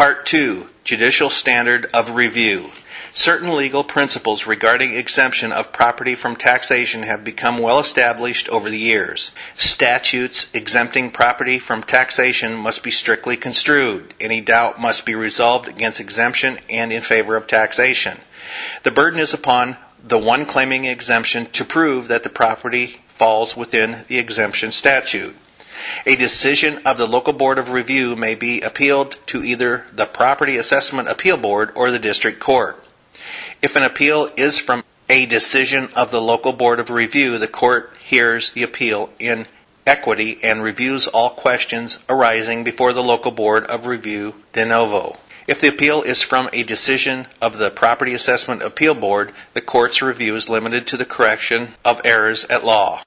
Part 2 Judicial Standard of Review. Certain legal principles regarding exemption of property from taxation have become well established over the years. Statutes exempting property from taxation must be strictly construed. Any doubt must be resolved against exemption and in favor of taxation. The burden is upon the one claiming exemption to prove that the property falls within the exemption statute. A decision of the local board of review may be appealed to either the Property Assessment Appeal Board or the district court. If an appeal is from a decision of the local board of review, the court hears the appeal in equity and reviews all questions arising before the local board of review de novo. If the appeal is from a decision of the Property Assessment Appeal Board, the court's review is limited to the correction of errors at law.